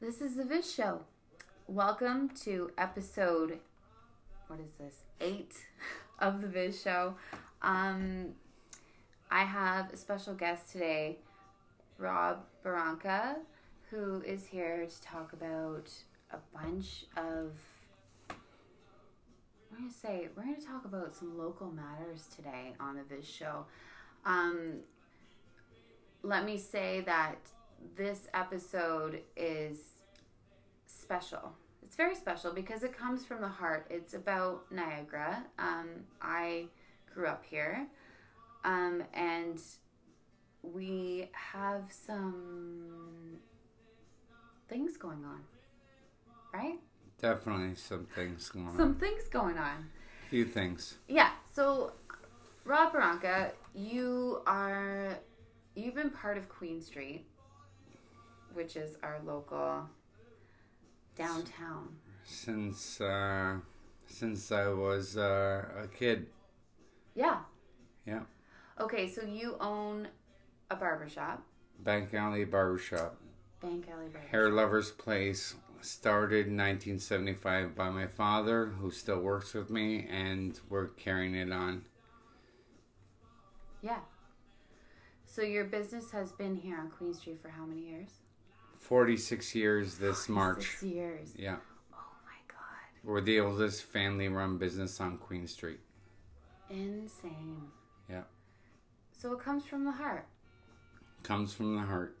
This is the Viz Show. Welcome to episode, what is this, eight of the Viz Show. Um, I have a special guest today, Rob Barranca, who is here to talk about a bunch of. We're gonna say we're gonna talk about some local matters today on the Viz Show. Um, let me say that this episode is special. It's very special because it comes from the heart. It's about Niagara. Um, I grew up here, um, and we have some things going on, right? Definitely some things going on. Some things going on. A few things. Yeah. So, Rob Barranca, you are you've been part of Queen Street, which is our local downtown. Since uh, since I was uh, a kid. Yeah. Yeah. Okay, so you own a barbershop, Back Alley Barbershop. Back Alley Barbershop. Hair Lover's Place started in 1975 by my father, who still works with me, and we're carrying it on. Yeah. So your business has been here on Queen Street for how many years? 46 years this March. Six years. Yeah. Oh my god. We're the oldest family run business on Queen Street. Insane. Yeah. So it comes from the heart. Comes from the heart.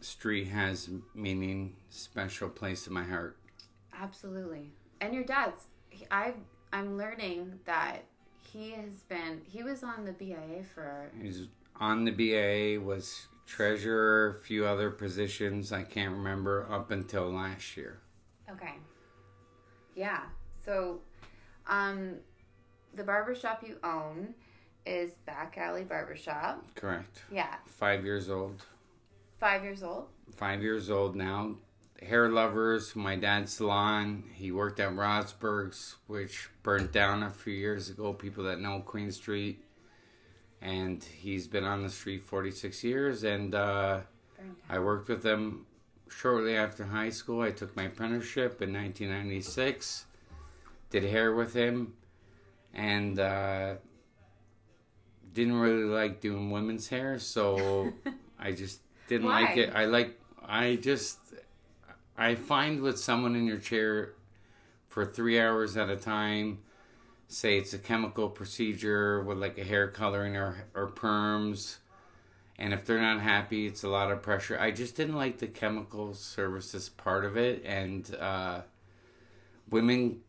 Street has meaning, special place in my heart. Absolutely. And your dad's I I'm learning that he has been he was on the BIA for He's on the BIA was treasurer, a few other positions I can't remember up until last year. Okay. Yeah. So um the barbershop you own is Back Alley Barbershop. Correct. Yeah. Five years old. Five years old. Five years old now. Hair lovers, my dad's salon. He worked at Rosberg's, which burnt down a few years ago. People that know Queen Street. And he's been on the street 46 years. And uh, I worked with him shortly after high school. I took my apprenticeship in 1996. Did hair with him, and uh, didn't really like doing women's hair, so I just didn't Why? like it. I like I just I find with someone in your chair for three hours at a time. Say it's a chemical procedure with like a hair coloring or or perms and if they're not happy it's a lot of pressure i just didn't like the chemical services part of it and uh, women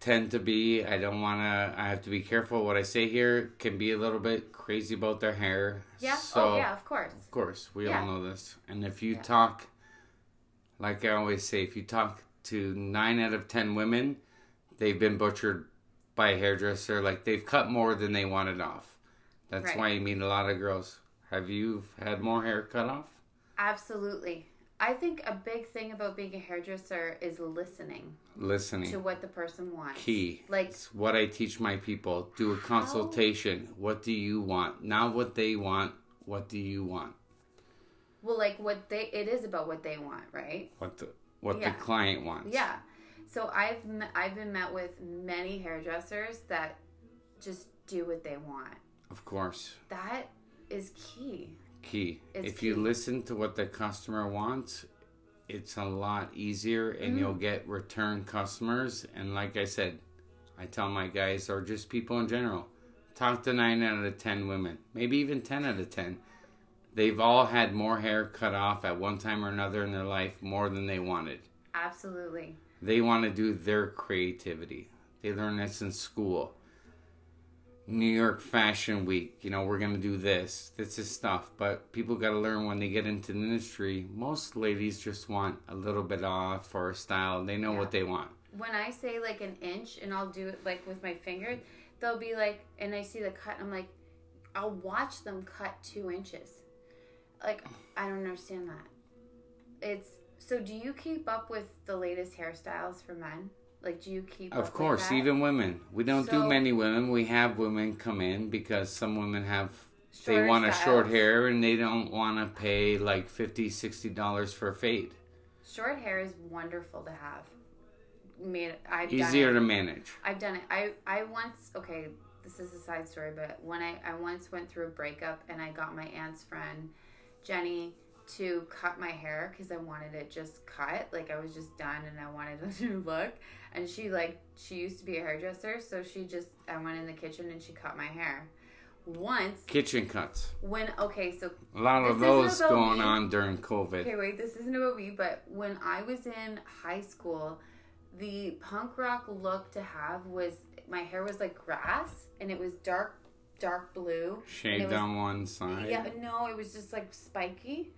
tend to be i don't want to i have to be careful what i say here can be a little bit crazy about their hair Yeah. so oh yeah, of course. of course we Yeah. all know this and if you Yeah. talk like i always say if you talk to nine out of ten women they've been butchered by a hairdresser like they've cut more than they wanted off that's Right. why you meet a lot of girls have you had more hair cut off Absolutely. I think a big thing about being a hairdresser is listening listening to what the person wants. key Like it's what i teach my people do a consultation what do you want not what they want what do you want well like what they it is about what they want, right? what the what Yeah. the client wants Yeah. So I've I've been met with many hairdressers that just do what they want. of course That is key. key. It's if you listen to what the customer wants, it's a lot easier and Mm-hmm. you'll get return customers. And like I said, I tell my guys or just people in general, talk to 9 out of 10 women, maybe even 10 out of 10. They've all had more hair cut off at one time or another in their life more than they wanted. Absolutely. They want to do their creativity. They learn this in school. New York Fashion Week, you know, we're going to do this. This is stuff. But people got to learn when they get into the industry, most ladies just want a little bit off or a style. They know Yeah. what they want. When I say like an inch and I'll do it like with my finger, they'll be like and I see the cut I'm like I'll watch them cut 2 inches. Like I don't understand that. It's so do you keep up with the latest hairstyles for men? Like do you keep up Of course, even women. We don't do many women. We have women come in because some women have they want a short hair and they don't want to pay like 50 60 dollars for a fade. Short hair is wonderful to have. Made I've Easier to manage. I've done it. I I once okay. This is a side story, but when I I once went through a breakup and I got my aunt's friend Jenny to cut my hair because I wanted it just cut. Like I was just done and I wanted a new look. And she like she used to be a hairdresser, so she just I went in the kitchen and she cut my hair. Once Kitchen cuts. when okay, so A lot of those going me. on during COVID. Okay, wait, this isn't about me, but when I was in high school, the punk rock look to have was my hair was like grass and it was dark, dark blue. Shaved on one side. Yeah, no, it was just like spiky.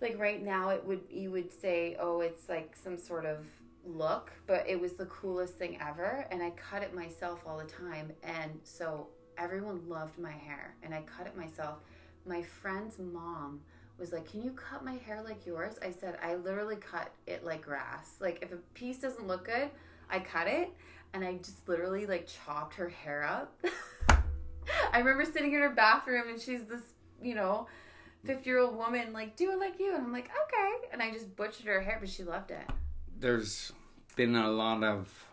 Like right now, it would you would say, oh, it's like some sort of look, but it was the coolest thing ever, and I cut it myself all the time, and so everyone loved my hair, and I cut it myself. My friend's mom was like, "Can you cut my hair like yours?" I said, "I literally cut it like grass. Like if a piece doesn't look good, I cut it." And I just literally like chopped her hair up. I remember sitting in her bathroom and she's this, you know, 50 year old woman, like, do it like you. And I'm like, okay. And I just butchered her hair, but she loved it. There's been a lot of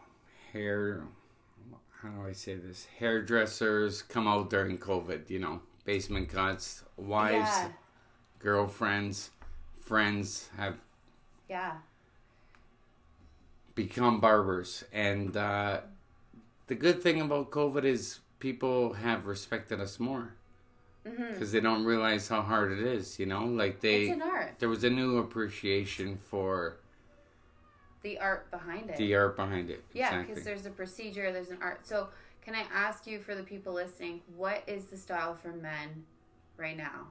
hair. How do I say this? Hairdressers come out during COVID. You know, basement cuts. Wives, Yeah. girlfriends, friends have Yeah. become barbers, and uh, the good thing about COVID is people have respected us more hmm because they don't realize how hard it is. You know, like they It's an art. there was a new appreciation for The art behind it. the art behind it. yeah, exactly. because there's a procedure, there's an art. So, can I ask you, for the people listening, what is the style for men right now?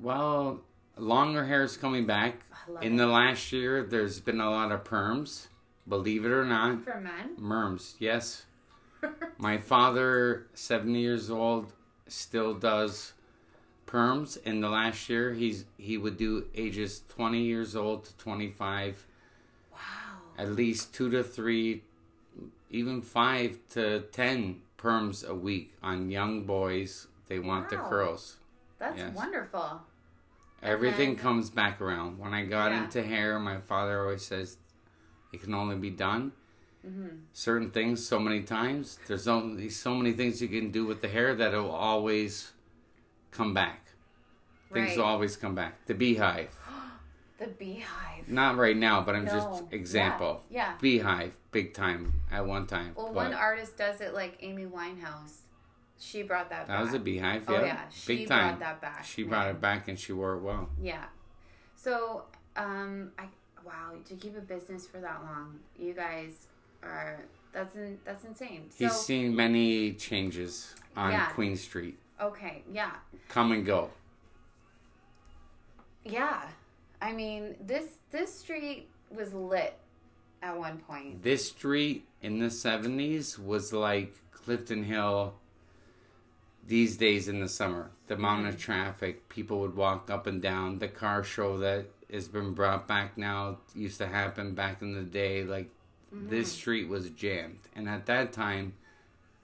Well, longer hair is coming back. In it. the last year, there's been a lot of perms. Believe it or not, for men? merms. Yes, my father, seventy years old, still does perms. In the last year, he's he would do ages twenty years old to twenty five. wow. At least two to three, even five to ten perms a week on young boys. They want the curls. That's Yes. wonderful. Everything comes back around. When I got Yeah. into hair, my father always says it can only be done. hmm Certain things so many times. There's only so many things you can do with the hair that it will always come back. Things Right. will always come back. The beehive. The beehive. Not right now, but I'm No. just example. Yeah. Beehive, big time at one time. Well, But one artist does it like Amy Winehouse. She brought that back. that back. was a beehive. Oh yeah, yeah, she big brought time. that back. She yeah. brought it back and she wore it well. Yeah. So, um, I wow to keep a business for that long, you guys are that's in, that's insane. So He's seen many changes on Yeah. Queen Street. Okay, yeah, Come and go. yeah. I mean this this street was lit at one point. This street in the 70s was like Clifton Hill these days in the summer. The amount of traffic, people would walk up and down. The car show that has been brought back now used to happen back in the day. Like, this mm. street was jammed. And at that time,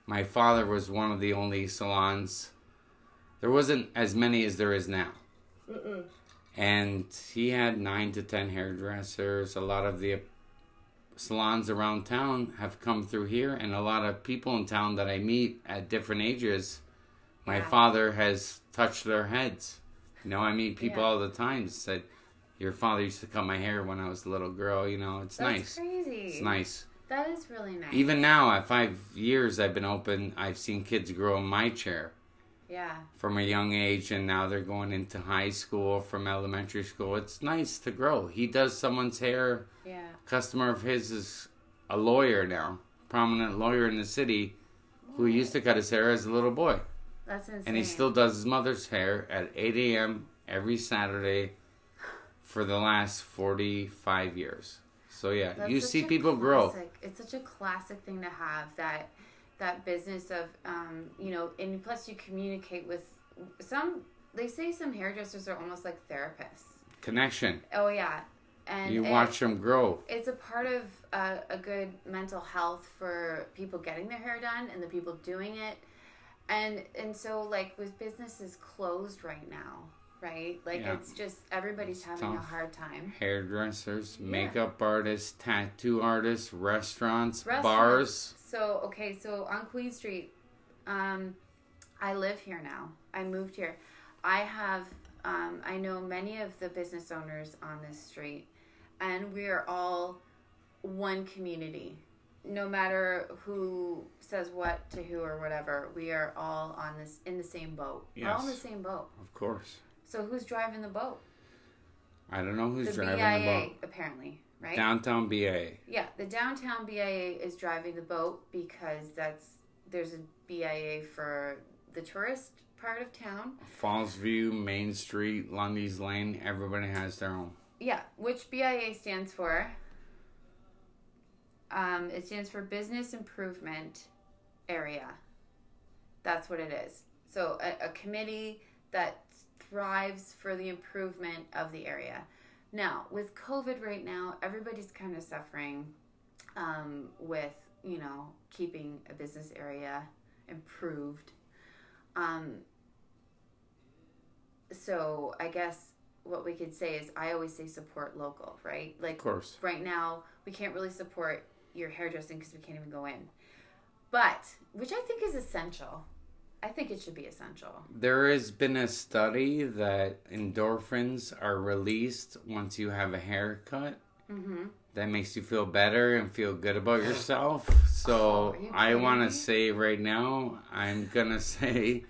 my father was one of the only salons. There wasn't as many as there is now. And he had nine to ten hairdressers. A lot of the salons around town have come through here, and a lot of people in town that I meet at different ages, my father has touched their heads. You know, I meet people Yeah. all the time said, "Your father used to cut my hair when I was a little girl." You know, it's That's nice. crazy. It's nice. That is really nice. Even now, at five years I've been open, I've seen kids grow in my chair yeah, from a young age, and now they're going into high school from elementary school. It's nice to grow. He does someone's hair yeah. customer of his is a lawyer now, prominent lawyer in the city, who used to cut his hair as a little boy, That's insane. and he still does his mother's hair at 8 a.m. every Saturday for the last 45 years. So yeah, That's you see people grow. classic- It's such a classic thing to have that that business of um, you know, and plus you communicate with some. They say some hairdressers are almost like therapists. Connection. Oh yeah, and You it- watch them grow. It's a part of uh, a good mental health for people getting their hair done and the people doing it, and and so like with businesses closed right now, right? Like Yeah. it's just everybody's It's having a hard time. Hairdressers, Yeah. makeup artists, tattoo artists, restaurants, Restaurants. bars. So okay, so on Queen Street, um, I live here now. I moved here. I have um, I know many of the business owners on this street, and we are all one community. No matter who says what to who or whatever, we are all on this in the same boat. We're all in the same boat. Of course. So who's driving the boat? I don't know who's the driving BIA, the boat. apparently, right? Downtown BA. Yeah, the downtown BIA is driving the boat because that's there's a BIA for the tourist part of town. Falls View, Main Street, Lundy's Lane, everybody has their own. Yeah, which BIA stands for? Um, it stands for Business Improvement Area. That's what it is. So a, a committee that thrives for the improvement of the area. Now, with COVID right now, everybody's kind of suffering um, with, you know, keeping a business area improved. Um, so I guess what we could say is I always say support local, right? Like Of course. right now, we can't really support your hairdressing because we can't even go in. But, which I think is essential. I think it should be essential. There has been a study that endorphins are released once you have a haircut. Mm-hmm. That makes you feel better and feel good about yourself. So Oh, I want to say right now, I'm going to say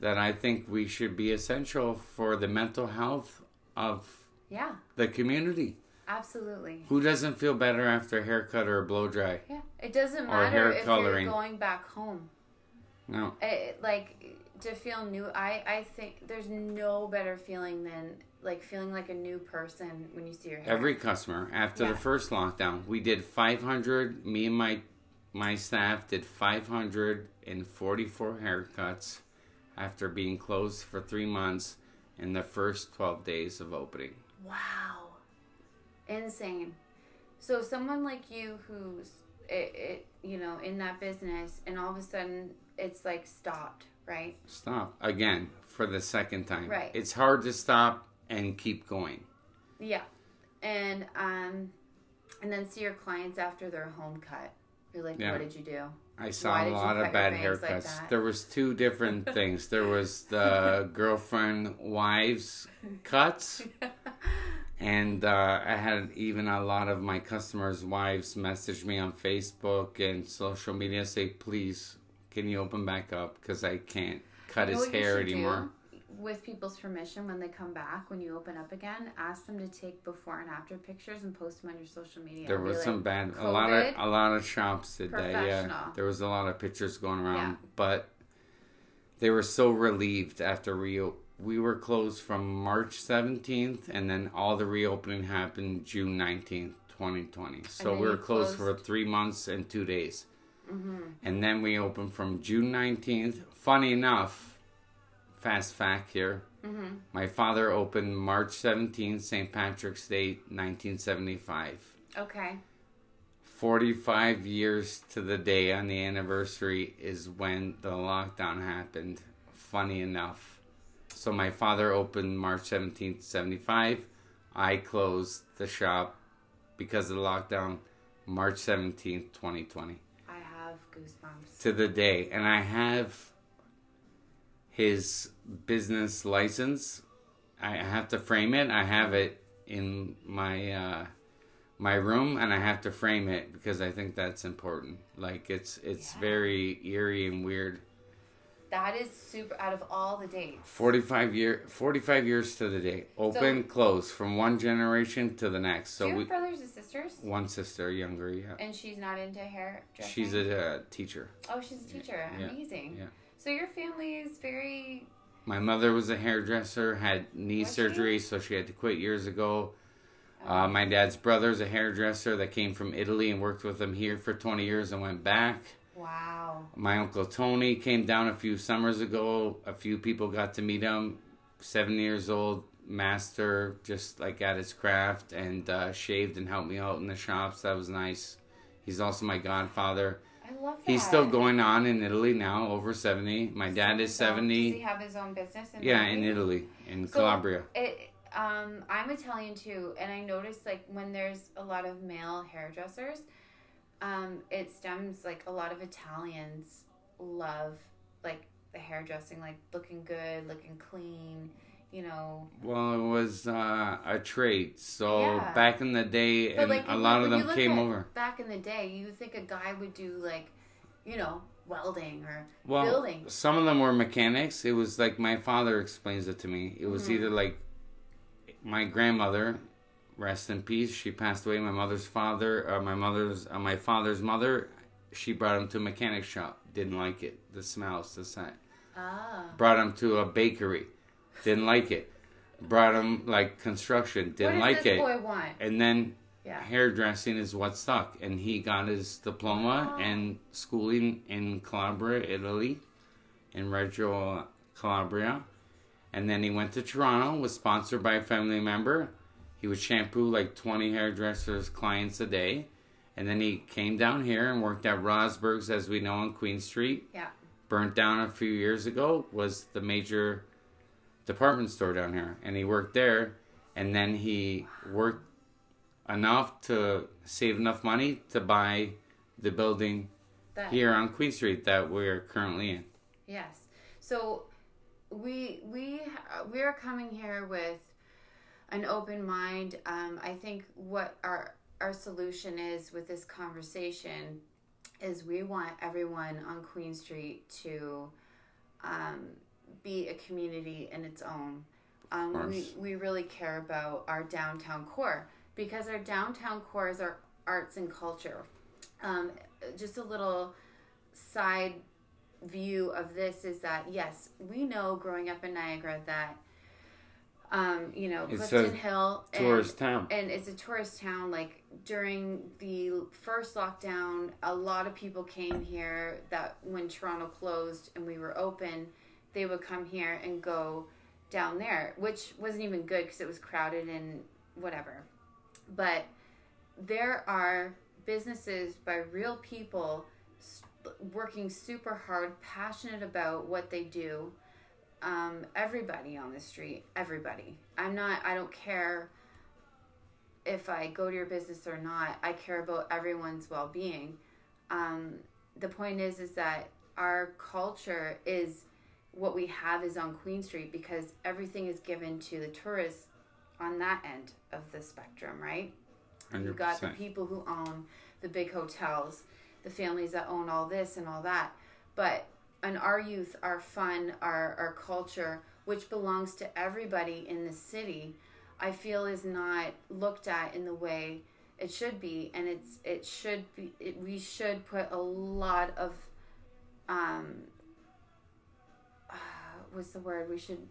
that I think we should be essential for the mental health of Yeah, the community. absolutely. Who doesn't feel better after a haircut or a blow dry? Yeah, it doesn't matter hair if coloring. you're going back home. No. Like to feel new. I I think there's no better feeling than like feeling like a new person when you see your hair. Every customer after Yeah. the first lockdown, we did 500. Me and my my staff did 544 haircuts after being closed for three months in the first 12 days of opening. Wow. Insane. So someone like you who's it, it you know in that business and all of a sudden it's like stopped, right? Stop again for the second time. Right. It's hard to stop and keep going. Yeah. And um and then see your clients after their home cut. You're like, Yeah. what did you do? I saw a lot of bad bangs like haircuts. there was two different things. There was the girlfriend wives cuts and uh, I had even a lot of my customers' wives message me on Facebook and social media say, "Please, can you open back up because I can't cut You know his hair anymore." With people's permission, when they come back, when you open up again, ask them to take before and after pictures and post them on your social media. There was like, some bad. A lot of a lot of shops did that. Yeah, there was a lot of pictures going around, Yeah. but they were so relieved after re. We were closed from March seventeenth, and then all the reopening happened June nineteenth, twenty twenty. So we were you closed, for three months and two days, Mm-hmm. and then we opened from June nineteenth. Funny enough, fast fact here. Mm-hmm. My father opened March 17th, St. Patrick's Day, 1975. Okay. 45 years to the day on the anniversary is when the lockdown happened. Funny enough. So my father opened March 17th, 75. I closed the shop because of the lockdown March 17th, 2020. Goosebumps. To the day. And I have his business license. I have to frame it. I have it in my uh my room and I have to frame it because I think that's important. Like it's it's Yeah. very eerie and weird. That is super. Out of all the dates, 45 year 45 years to the day. Open, So- close from one generation to the next. So we brothers and sisters? one sister younger, yeah. And she's not into hair dressing. She's a uh, teacher. Oh, she's a teacher. Yeah, Amazing. yeah. So your family is very. My mother was a hairdresser, had knee Was she? surgery, so she had to quit years ago. Uh, my dad's brother's a hairdresser that came from Italy and worked with him here for 20 years and went back. Wow. My uncle Tony came down a few summers ago. A few people got to meet him. Seven years old, master, just like at his craft, and uh, shaved and helped me out in the shops. That was nice. He's also my godfather. I love that. He's still going on in Italy now, over 70. My dad is So, Does he 70. have his own business? In Yeah, Italy? in Italy, in So, Calabria. It, um, I'm Italian too, and I noticed like when there's a lot of male hairdressers, um, it stems like a lot of Italians love like the hairdressing, like looking good, looking clean, you know. Well, it was uh, a trade. So Yeah. back in the day, But and like a lot of them came over. back in the day. You think a guy would do like, you know, welding or Well, building. some of them were mechanics. It was like my father explains it to me. It was Mhm. either like my grandmother, rest in peace. She passed away. My mother's father, uh, my mother's, uh, my father's mother. She brought him to a mechanic shop. Didn't like it. The smells, the scent. Ah, Brought him to a bakery. Didn't like it. Brought him like construction. Didn't does like this it. boy want? And then Yeah. hairdressing is what stuck. And he got his diploma Oh. and schooling in Calabria, Italy, in Reggio Calabria. And then he went to Toronto, was sponsored by a family member. He would shampoo like 20 hairdressers' clients a day. And then he came down here and worked at Rosberg's, as we know, on Queen Street. Yeah. Burnt down a few years ago, was the major department store down here. And he worked there. And then he worked enough to save enough money to buy the building That, here on Queen Street that we're currently in. Yes. So we we we are coming here with an open mind. Um, I think what our our solution is with this conversation is we want everyone on Queen Street to um, be a community in its own. Um, we, we really care about our downtown core because our downtown core is our arts and culture. Um, just a little side view of this is that yes, we know growing up in Niagara that um, you know It's Clifton a Hill and, Tourist town. and it's a tourist town. Like during the first lockdown, a lot of people came here. That when Toronto closed and we were open, they would come here and go down there, which wasn't even good because it was crowded and whatever. But there are businesses by real people working super hard, passionate about what they do. Um, everybody on the street, everybody. I'm not, I don't care if I go to your business or not. I care about everyone's well being. Um, the point is, is that our culture is what we have is on Queen Street because everything is given to the tourists on that end of the spectrum, right? you've got the people who own the big hotels, the families that own all this and all that. But in our youth, our fun, our, our culture, which belongs to everybody in the city, I feel is not looked at in the way it should be. And it's it should be it, we should put a lot of um what's the word? We should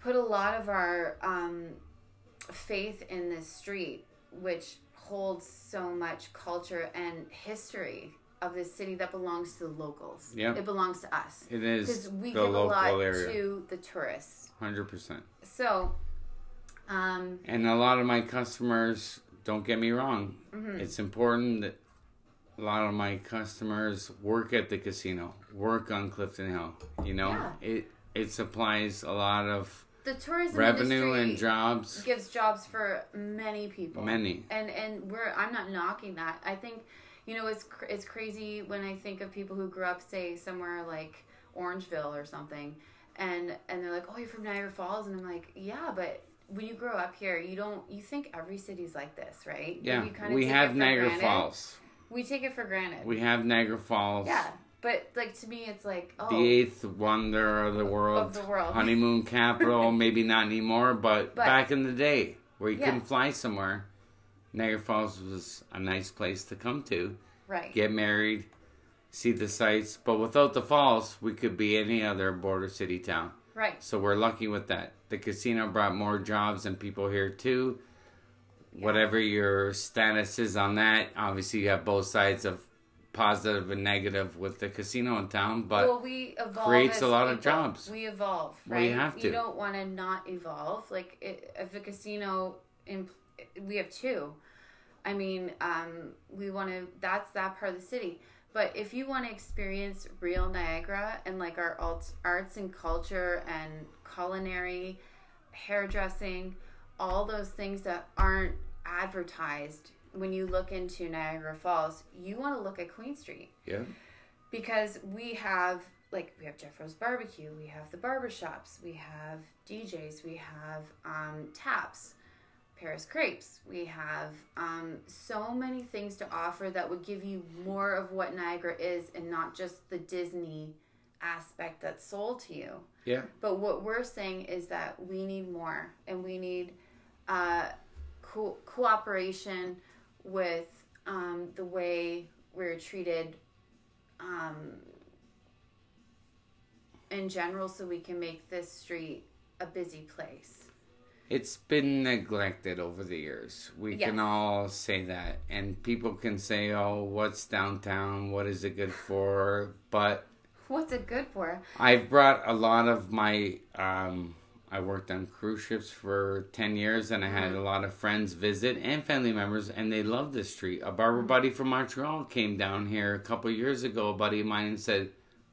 put a lot of our um faith in this street, which holds so much culture and history of this city that belongs to the locals. Yep. It belongs to us. It is. Because we the give a lot area. to the tourists. 100%. So, um, And a lot of my customers, don't get me wrong, mhm. it's important that a lot of my customers work at the casino, work on Clifton Hill. You know, Yeah. it it supplies a lot of the tourism revenue and jobs. gives jobs for many people. Many. and and we're I'm not knocking that. I think you know it's cr- it's crazy when I think of people who grew up say somewhere like Orangeville or something, and and they're like, oh, you're from Niagara Falls, and I'm like, yeah, but when you grow up here, you don't you think every city's like this, right? Yeah, you kinda we have Niagara granted. Falls. We take it for granted. We have Niagara Falls. yeah, but like to me, it's like oh, The eighth wonder of the world. of the world. honeymoon capital, maybe not anymore, but, But- back in the day where you Yeah. couldn't fly somewhere, Niagara Falls was a nice place to come to, right? get married, see the sights. But without the falls, we could be any other border city town. Right. So we're lucky with that. The casino brought more jobs and people here too. Whatever your status is on that, obviously you have both sides of positive and negative with the casino in town, but well, we evolve creates a lot of jobs. We evolve, right? you have to. You don't want to not evolve. Like it, if a casino, in, we have two. I mean, um, we want to. That's that part of the city. But if you want to experience real Niagara and like our alt- arts and culture and culinary, hairdressing, all those things that aren't advertised when you look into Niagara Falls, you want to look at Queen Street Yeah. because we have like we have Jeff Rose Barbecue, we have the barber shops, we have DJs, we have um, taps, Paris crepes, we have um, so many things to offer that would give you more of what Niagara is and not just the Disney aspect that's sold to you. Yeah. But what we're saying is that we need more, and we need uh, co- cooperation with um, the way we're treated um, in general, so we can make this street a busy place. It's been neglected over the years. We Yes. can all say that. And people can say, oh, what's downtown? What is it good for? But What's it good for? I've brought a lot of my. Um, I worked on cruise ships for 10 years and I had a lot of friends visit and family members, and they loved this street. A barber buddy from Montreal came down here a couple years ago, a buddy of mine, and said,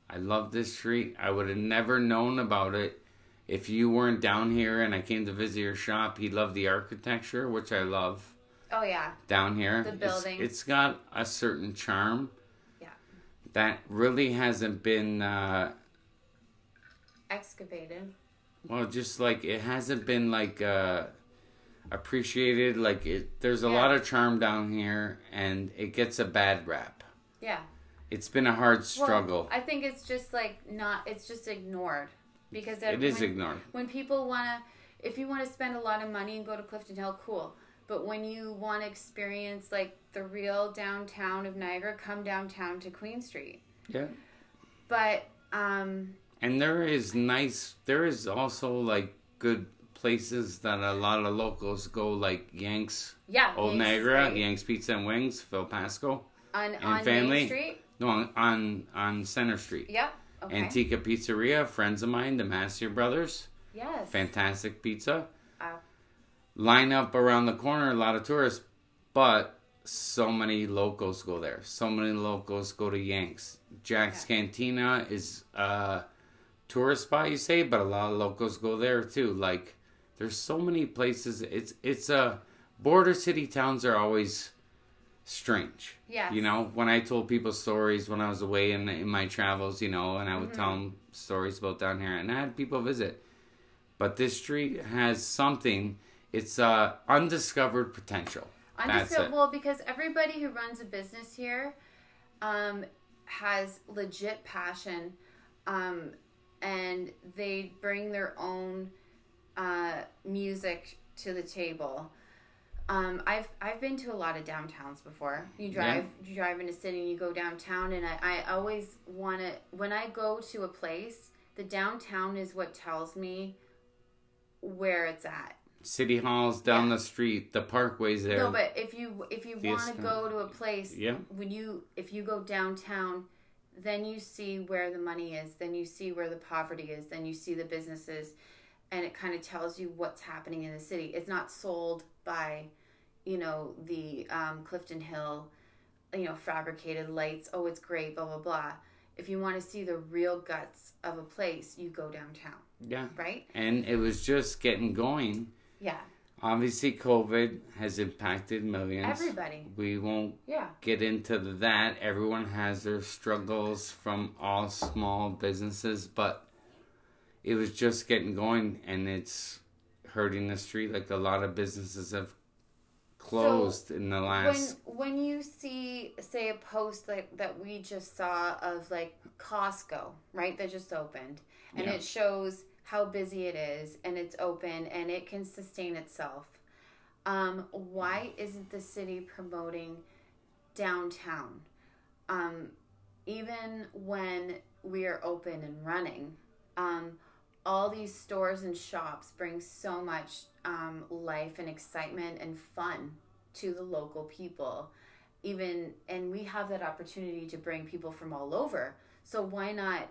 I love this street. I would have never known about it if you weren't down here and I came to visit your shop. He loved the architecture, which I love Oh yeah, down here. The It's- building. it's got a certain charm yeah, that really hasn't been. Uh, excavated. Well, just like it hasn't been like uh appreciated. Like it, there's a Yeah. lot of charm down here, and it gets a bad rap. Yeah. It's been a hard Well, struggle. I think it's just like not. It's just ignored because it is when- ignored. when people want to if you want to spend a lot of money and go to clifton hill cool but when you want to experience like the real downtown of niagara come downtown to queen street Yeah. but um And there is nice. There is also like good places that a lot of locals go, like Yanks, yeah Old Yanks Niagara. Yanks Pizza and Wings, Phil Pasco, on, and on family. main street no, on on, on Center Street. yep okay Antica Pizzeria, friends of mine, the Massier Brothers. yes fantastic pizza. Uh, Line up around the corner, a lot of tourists, but so many locals go there. So many locals go to Yanks. Jack's Cantina is a tourist spot, you say, but a lot of locals go there too. Like, there's so many places. It's it's a border city towns are always strange. Yeah. You know, when I told people stories when I was away in in my travels, you know, and I would tell them stories about down here, and I had people visit. But this street has something. It's uh, undiscovered potential. I'm That's just it. well because everybody who runs a business here um, has legit passion, um, and they bring their own uh, music to the table. Um, I've I've been to a lot of downtowns before. You drive you drive in a city and you go downtown, and I, I always want to when I go to a place, the downtown is what tells me where it's at. City Hall's down Yeah. the street. The Parkway's there. No, but if you if you want to go to a place, Yeah. when you if you go downtown, then you see where the money is, then you see where the poverty is, then you see the businesses, and it kind of tells you what's happening in the city. It's not sold by, you know, the um, Clifton Hill, you know, fabricated lights. Oh, it's great, blah blah blah. If you want to see the real guts of a place, you go downtown, yeah. right? And it was just getting going. Yeah, Obviously, COVID has impacted millions. everybody. We won't Yeah, get into that. Everyone has their struggles from all small businesses, but it was just getting going and it's hurting the street. Like a lot of businesses have closed in the last. when when you see say a post like that we just saw of like Costco, right? That just opened and Yeah. it shows how busy it is and it's open and it can sustain itself. Um, why isn't the city promoting downtown? Um, even when we are open and running, um, all these stores and shops bring so much um, life and excitement and fun to the local people even and we have that opportunity to bring people from all over so why not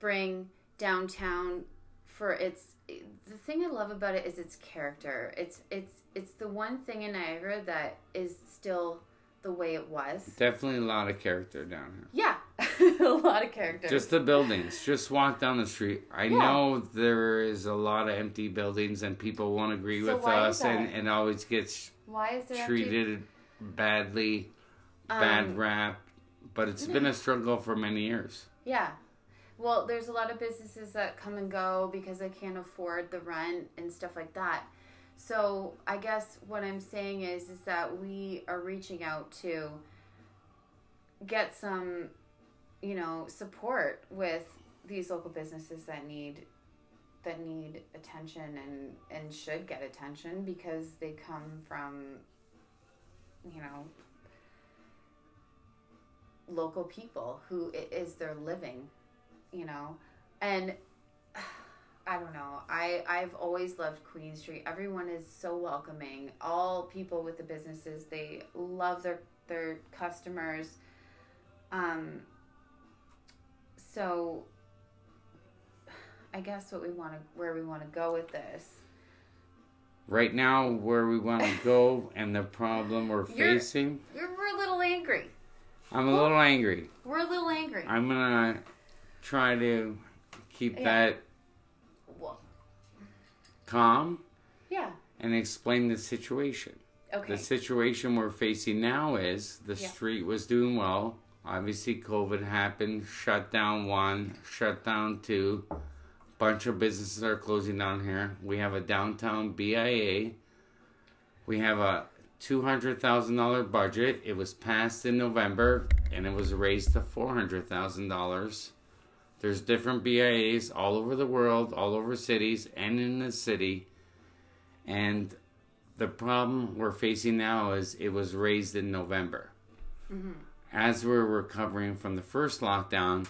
bring downtown for its the thing i love about it is its character it's it's it's the one thing in niagara that is still the way it was. Definitely a lot of character down here. Yeah, a lot of characters. Just the buildings. Just walk down the street. I Yeah. know there is a lot of empty buildings and people won't agree So with us and, and always gets why is there empty- treated badly, bad Um, rap. But it's been a struggle for many years. Yeah. Well, there's a lot of businesses that come and go because they can't afford the rent and stuff like that. So I guess what I'm saying is is that we are reaching out to get some, you know, support with these local businesses that need that need attention and and should get attention because they come from you know local people who it is their living you know? And i don't know. I i've always loved queen street. Everyone is so welcoming. All people with the businesses they love their their customers. Um so i guess what we want to where we want to go with this Right now, where we want to go and the problem we're You're- facing, we're, we're a little angry I'm a little angry. we're a little angry I'm gonna try to keep Yeah. that well, calm yeah and explain the situation. okay The situation we're facing now is the Yeah. street was doing well. Obviously, COVID happened, shut down one, shut down two. Bunch of businesses are closing down here. We have a downtown BIA. We have a two hundred thousand dollar budget. It was passed in November and it was raised to four hundred thousand dollars. There's different BIAs all over the world, all over cities, and in the city. And the problem we're facing now is it was raised in November. Mm-hmm. As we're recovering from the first lockdown,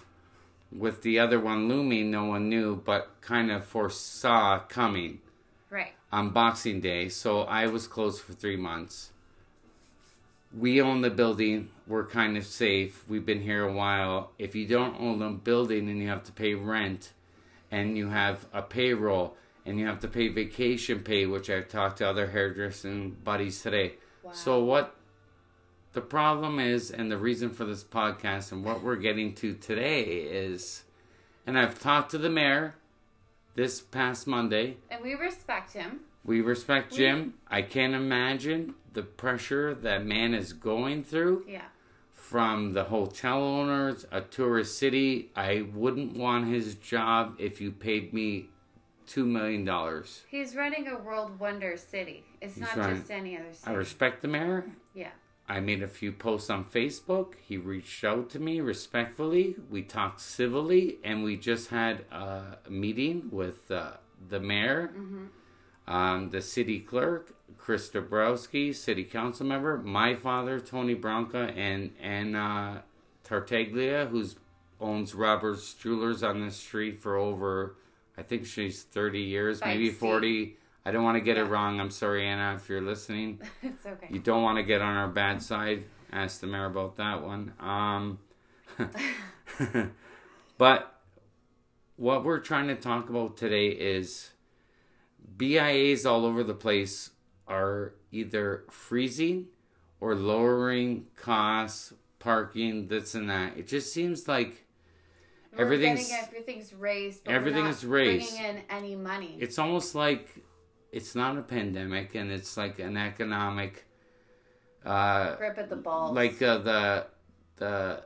with the other one looming, no one knew, but kind of foresaw coming right on Boxing Day. So I was closed for three months. We own the building. We're kind of safe. We've been here a while. If you don't own the building and you have to pay rent and you have a payroll and you have to pay vacation pay, which I've talked to other hairdressing buddies today. So what the problem is and the reason for this podcast and what we're getting to today is and I've talked to the mayor this past Monday. and we respect him We respect Jim. I can't imagine the pressure that man is going through yeah from the hotel owners, a tourist city. I wouldn't want his job if you paid me two million dollars. He's running a world wonder city. It's He's not running- just any other city. I respect the mayor. yeah. I made a few posts on Facebook. He reached out to me respectfully. We talked civilly, and we just had a meeting with uh, the mayor, um, the city clerk, Chris Dabrowski, city council member, my father, Tony Barranca, and and uh, Tartaglia, who's owns Robert's Jewelers on this street for over, I think she's thirty years, By maybe forty. I don't want to get it wrong. I'm sorry, Anna, if you're listening. it's okay. You don't want to get on our bad side. Ask the mayor about that one. Um, but what we're trying to talk about today is BIAs all over the place are either freezing or lowering costs, parking, this and that. It just seems like everything's- everything's raised. But everything we're not is raised. Bringing in any money. it's almost like it's not a pandemic and it's like an economic uh, Grip at the balls. like uh, the the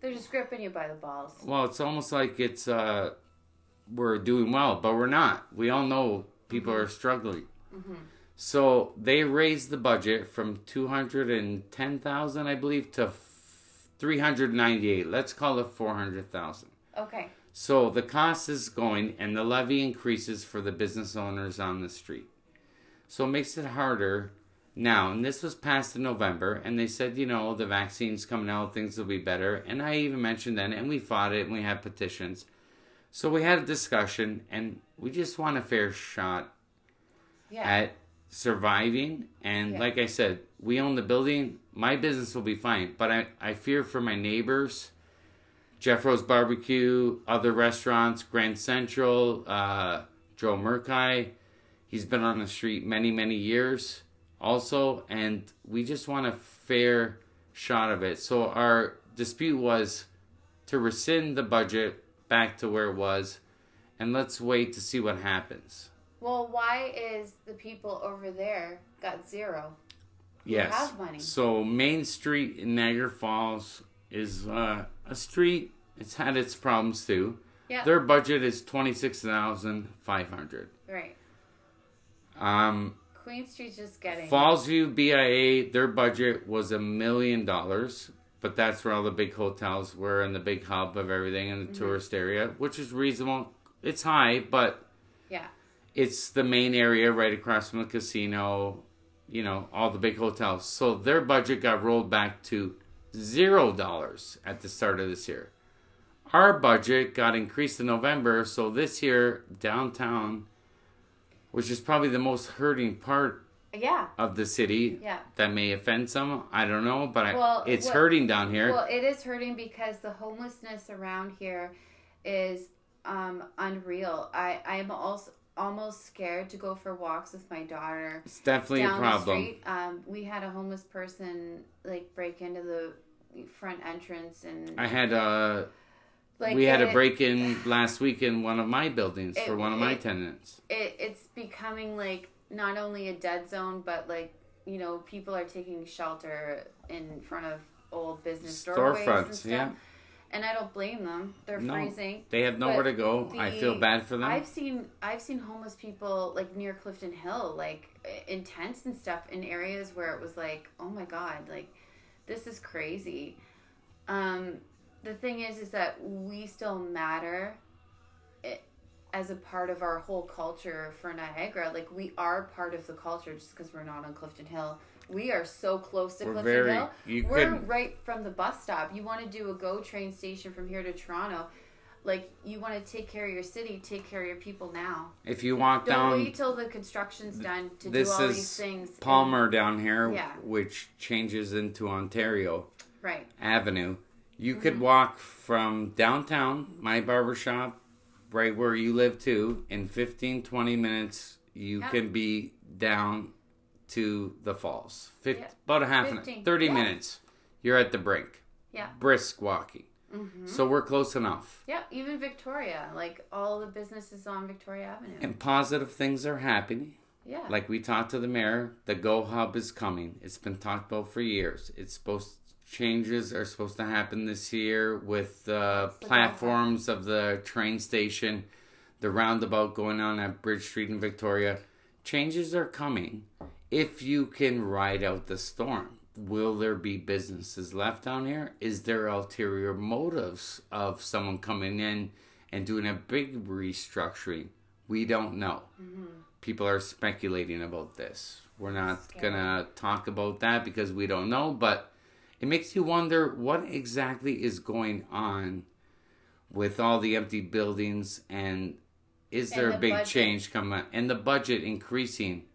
they're just gripping you by the balls. well it's almost like it's uh we're doing well but we're not we all know people are struggling so they raised the budget from 210000 i believe to f- 398 let's call it 400000 Okay. So the cost is going and the levy increases for the business owners on the street. So it makes it harder now. And this was passed in November and they said, you know, the vaccine's coming out, things will be better. And I even mentioned then and we fought it and we had petitions. So we had a discussion and we just want a fair shot Yeah. at surviving. And Yeah. like I said, we own the building. My business will be fine, but I, I fear for my neighbors. Jeff Rose Barbecue, other restaurants, Grand Central, uh, Joe Murkai. He's been on the street many, many years also. And we just want a fair shot of it. So our dispute was to rescind the budget back to where it was, and let's wait to see what happens. Well, why is the people over there got zero? Yes. have money. So Main Street in Niagara Falls is uh, a street. It's had its problems too. Yeah. Their budget is twenty six thousand five hundred. Right. Um, Queen Street's just getting. Fallsview BIA, their budget was a million dollars, but that's where all the big hotels were and the big hub of everything in the tourist area, which is reasonable. It's high, but Yeah. it's the main area right across from the casino, you know, all the big hotels. So their budget got rolled back to zero dollars at the start of this year. Our budget got increased in November, so this year downtown, which is probably the most hurting part Yeah. of the city, Yeah. that may offend some. I don't know, but I, it's what- hurting down here. Well, it is hurting because the homelessness around here is um, unreal. I I'm also almost scared to go for walks with my daughter it's definitely a problem. Um, we had a homeless person like break into the front entrance and I had a like we had a break in last week in one of my buildings It- for one of my tenants. it, it's becoming like not only a dead zone, but like you know, people are taking shelter in front of old business Storefronts, yeah. And I don't blame them; they're No, freezing. They have nowhere But to go. I feel bad for them. I've seen I've seen homeless people like near Clifton Hill, like in tents and stuff, in areas where it was like, oh my god, like this is crazy. Um, the thing is, is that we still matter as a part of our whole culture for Niagara. Like we are part of the culture just because we're not on Clifton Hill. We are so close to Clifton very- Hill. We're could- right from the bus stop. You want to do a GO train station from here to Toronto. Like you want to take care of your city, take care of your people now. if you walk Don't down wait till the construction's done to do all these things. and- Palmer down here, Yeah. which changes into Ontario right? Avenue, you Mm-hmm. could walk from downtown, my barber shop, right where you live too, in 15, 20 minutes, you Yeah. can be down to the falls. Fif- Yeah. About a half an 15, 30 yeah. minutes. You're at the brink. Yeah. Brisk walking. Mm-hmm. So we're close enough. Yeah, even Victoria, like all the businesses on Victoria Avenue. And positive things are happening. yeah. Like we talked to the mayor, the Go Hub is coming. It's been talked about for years. It's supposed changes are supposed to happen this year with the the Go Hub? platforms of the train station, the roundabout going on at Bridge Street in Victoria. Changes are coming if you can ride out the storm. Will there be businesses left down here? Is there ulterior motives of someone coming in and doing a big restructuring? We don't know mm-hmm. people are speculating about this. We're not gonna talk about that because we don't know, but it makes you wonder what exactly is going on with all the empty buildings and is And there the a big budget. change coming and the budget increasing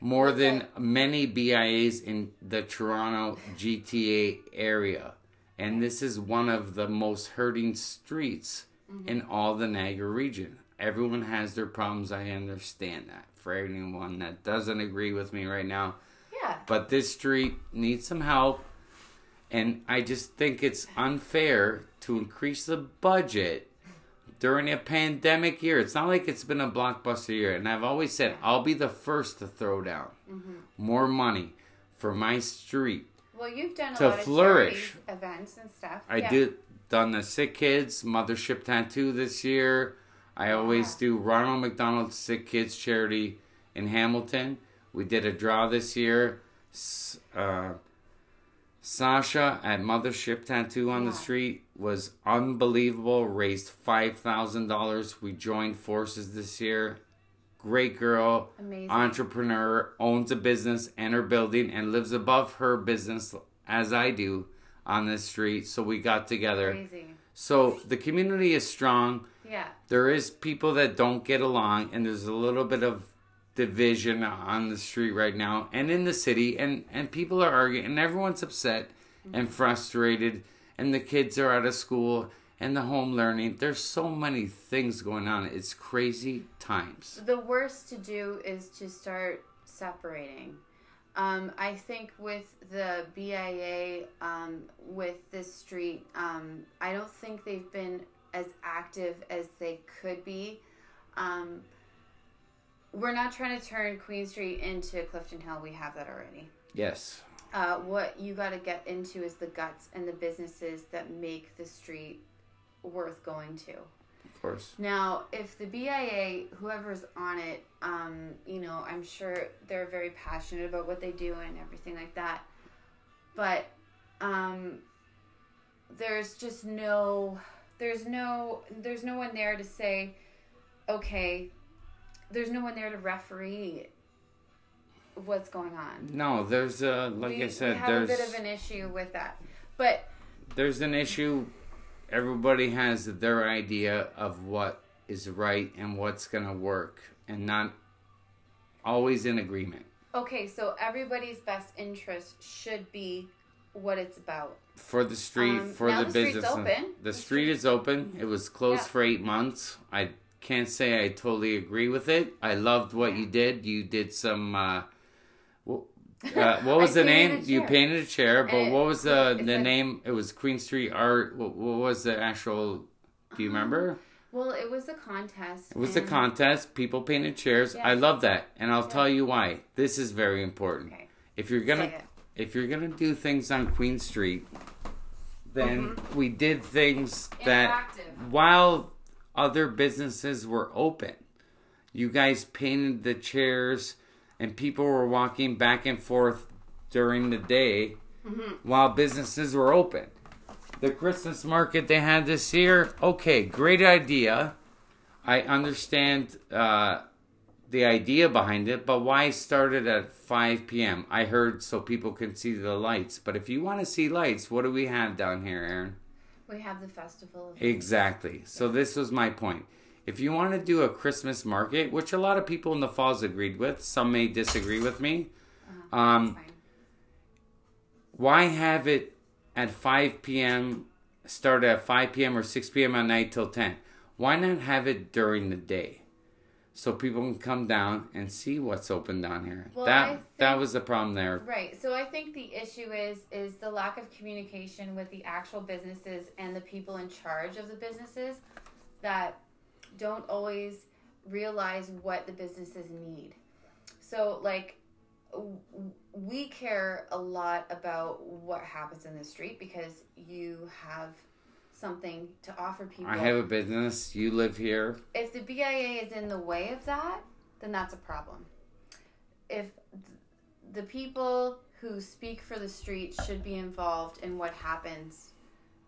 more than many BIAs in the Toronto GTA area. And this is one of the most hurting streets Mm-hmm. in all the Niagara region. Everyone has their problems. I understand that. For anyone that doesn't agree with me right now, yeah. but this street needs some help. And I just think it's unfair to increase the budget during a pandemic year. It's not like it's been a blockbuster year. And I've always said I'll be the first to throw down more money for my street. Well, you've done a To lot of flourish. events and stuff. I yeah. did done the sick kids mothership tattoo this year. I always Wow. do Ronald McDonald Sick Kids Charity in Hamilton. We did a draw this year. Uh, Sasha at Mothership Tattoo on the street was unbelievable. Raised five thousand dollars. We joined forces this year. Great girl, Amazing. entrepreneur, owns a business and her building, and lives above her business as I do on this street. So we got together. Crazy. So the community is strong. Yeah. There is people that don't get along, and there's a little bit of division on the street right now and in the city, and and people are arguing, and everyone's upset and frustrated, and the kids are out of school and the home learning. There's so many things going on. It's crazy times. The worst to do is to start separating. Um, I think with the BIA, um, with this street, um, I don't think they've been as active as they could be. We're not trying to turn Queen Street into Clifton Hill. We have that already. Yes. Uh, what you got to get into is the guts and the businesses that make the street worth going to. Of course. Now, if the BIA, whoever's on it, um, you know, I'm sure they're very passionate about what they do and everything like that. But um, there's just no, there's no, there's no one there to say, okay, there's no one there to referee what's going on. No, there's a like we, I said, we have there's a bit of an issue with that. But there's an issue. Everybody has their idea of what is right and what's gonna work, and not always in agreement. okay, so everybody's best interest should be what it's about. For the street, Um, for the the business, open. the The street is open. It was closed Yeah. for eight months. I can't say I totally agree with it. I loved what you did. You did some. Uh, uh, what was the name? You painted a chair, but And what was the the said- name? It was Queen Street Art. What, what was the actual? Do you remember? Well, it was a contest. It was a contest. People painted chairs. Yeah. I love that, and I'll Yeah. tell you why. This is very important. Okay, If you're gonna if you're gonna do things on Queen Street, then Mm-hmm. we did things that Interactive. while other businesses were open, you guys painted the chairs and people were walking back and forth during the day Mm-hmm. while businesses were open. The Christmas market they had this year, okay, great idea. I understand uh, the idea behind it, but why start it at 5 p.m.? I heard so people can see the lights. But if you want to see lights, what do we have down here, Aaron? We have the festival. Of Exactly. So this was my point. If you want to do a Christmas market, which a lot of people in the falls agreed with, some may disagree with me. Um, why have it at 5 p.m. start at 5 p.m. or 6 p.m. at night till 10? Why not have it during the day? So people can come down and see what's open down here. Well, that I that was the problem there. Right. So I think the issue is is the lack of communication with the actual businesses and the people in charge of the businesses that don't always realize what the businesses need. So like we care a lot about what happens in the street because you have something to offer people. I have a business. You live here. if the BIA is in the way of that, then that's a problem. If the people who speak for the street should be involved in what happens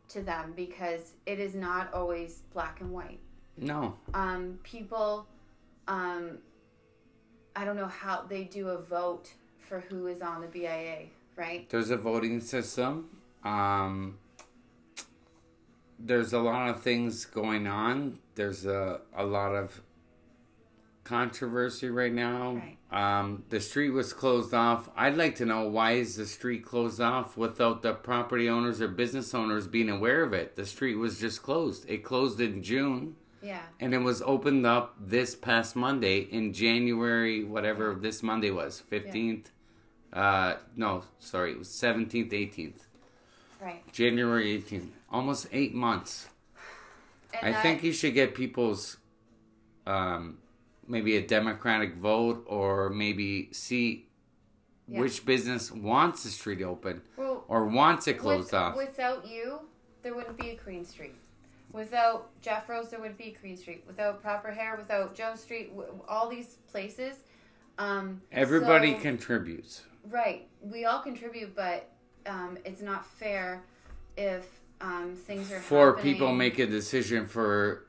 to them because it is not always black and white. No. Um, people, um, I don't know how they do a vote for who is on the BIA, right? There's a voting system. Um, there's a lot of things going on. There's a, a lot of controversy right now. Right. Um, the street was closed off. I'd like to know why is the street closed off without the property owners or business owners being aware of it. The street was just closed. It closed in June Yeah. and it was opened up this past Monday in January, whatever this Monday was, 15th. Uh, no, sorry, it was 17th, 18th. Right. January 18th. Almost eight months. And I that- think you should get people's, um, maybe a democratic vote or maybe see Yeah. which business wants the street open well, or wants it closed With- off. Without you, there wouldn't be a Queen Street. Without Jeffro's, there would be a Queen Street. Without Proper Hair, without Joe Street, all these places. Um, Everybody so- contributes. Right. We all contribute, but um, it's not fair if um, things are Four happening. people make a decision for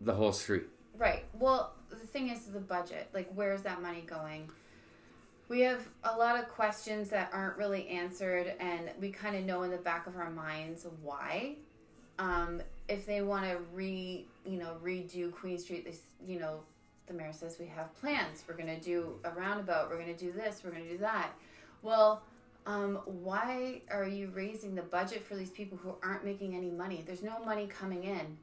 the whole street. Right. Well, the thing is the budget. Like, where's that money going? We have a lot of questions that aren't really answered, and we kind of know in the back of our minds why. Um, if they want to re, you know, redo Queen Street, they, you know, the mayor says we have plans. We're gonna do a roundabout. We're gonna do this. We're gonna do that. Well, um, why are you raising the budget for these people who aren't making any money? There's no money coming in.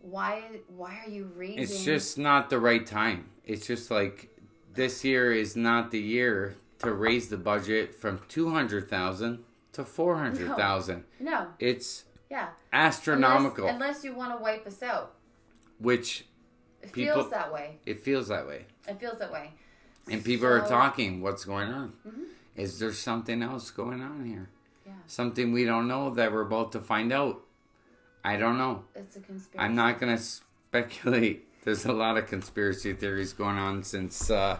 Why? Why are you raising? It's just not the right time. It's just like this year is not the year to raise the budget from two hundred thousand to four hundred thousand. No. It's Yeah. astronomical, Unless, unless you want to wipe us out. which It People- feels that way. it feels that way. It feels that way. And people are talking, what's going on? Mhm. Is there something else going on here? Yeah. Something we don't know that we're about to find out. I don't know. It's a conspiracy. I'm not going to speculate. There's a lot of conspiracy theories going on since uh,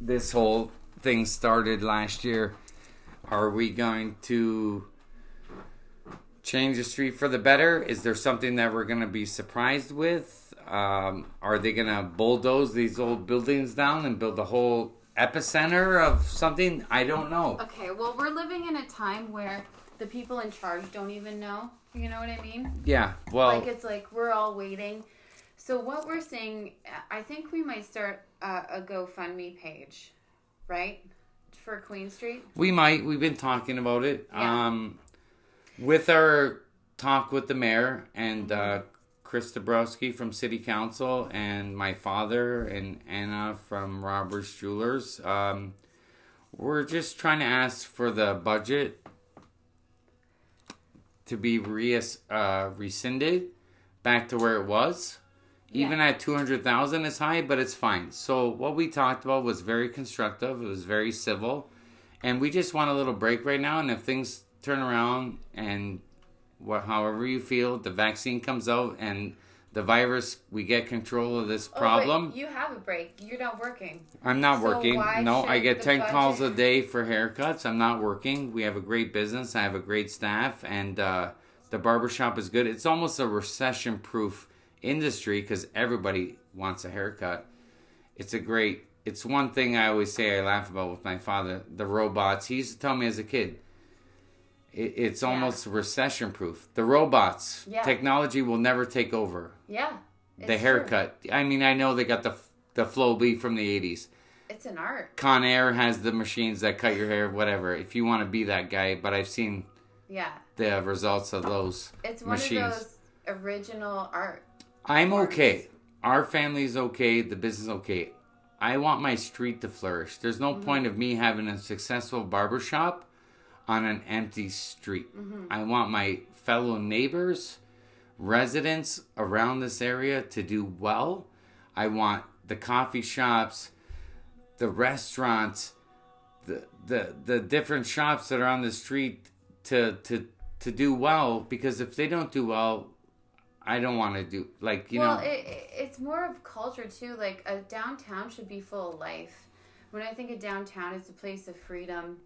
this whole thing started last year. Are we going to change the street for the better? Is there something that we're going to be surprised with? Um, are they going to bulldoze these old buildings down and build a whole epicenter of something? I don't know. Okay, well, we're living in a time where the people in charge don't even know. You know what I mean? Yeah, well, like it's like we're all waiting. So what we're saying, I think we might start a, a GoFundMe page, right, for Queen Street. We might. We've been talking about it. Yeah. Um, with our talk with the mayor and uh, Chris Dabrowski from City Council and my father and Anna from Roberts Jewelers, um, we're just trying to ask for the budget to be re- uh, rescinded back to where it was. Even at 200,000 is high, but it's fine. So what we talked about was very constructive. It was very civil. And we just want a little break right now and if things turn around and however you feel, the vaccine comes out and the virus we get control of this Oh, problem. you have a break. You're not working. I'm not So working. No, I get the 10 calls a day for haircuts. I'm not working. We have a great business. I have a great staff, and uh, the barbershop is good. It's almost a recession proof industry because everybody wants a haircut. It's a great, it's one thing I always say I laugh about with my father the robots. He used to tell me as a kid, it, it's Yeah. almost recession proof. The robots, Yeah. technology will never take over Yeah. the it's true. haircut. I mean, I know they got the the Flowbee from the '80s. It's an art. Conair has the machines that cut your hair, whatever. If you want to be that guy, but I've seen Yeah. the results of those. It's one Machines. of those original art. I'm Forms. okay. Our family's okay. The business okay. I want my street to flourish. There's no mm-hmm. point of me having a successful barbershop on an empty street. I want my fellow neighbors, residents around this area to do well. I want the coffee shops, the restaurants, the the the different shops that are on the street to to to do well because if they don't do well, I don't want to do like you well, know. it, it, it's more of culture too. Like a downtown should be full of life. When I think of downtown, it's a place of freedom,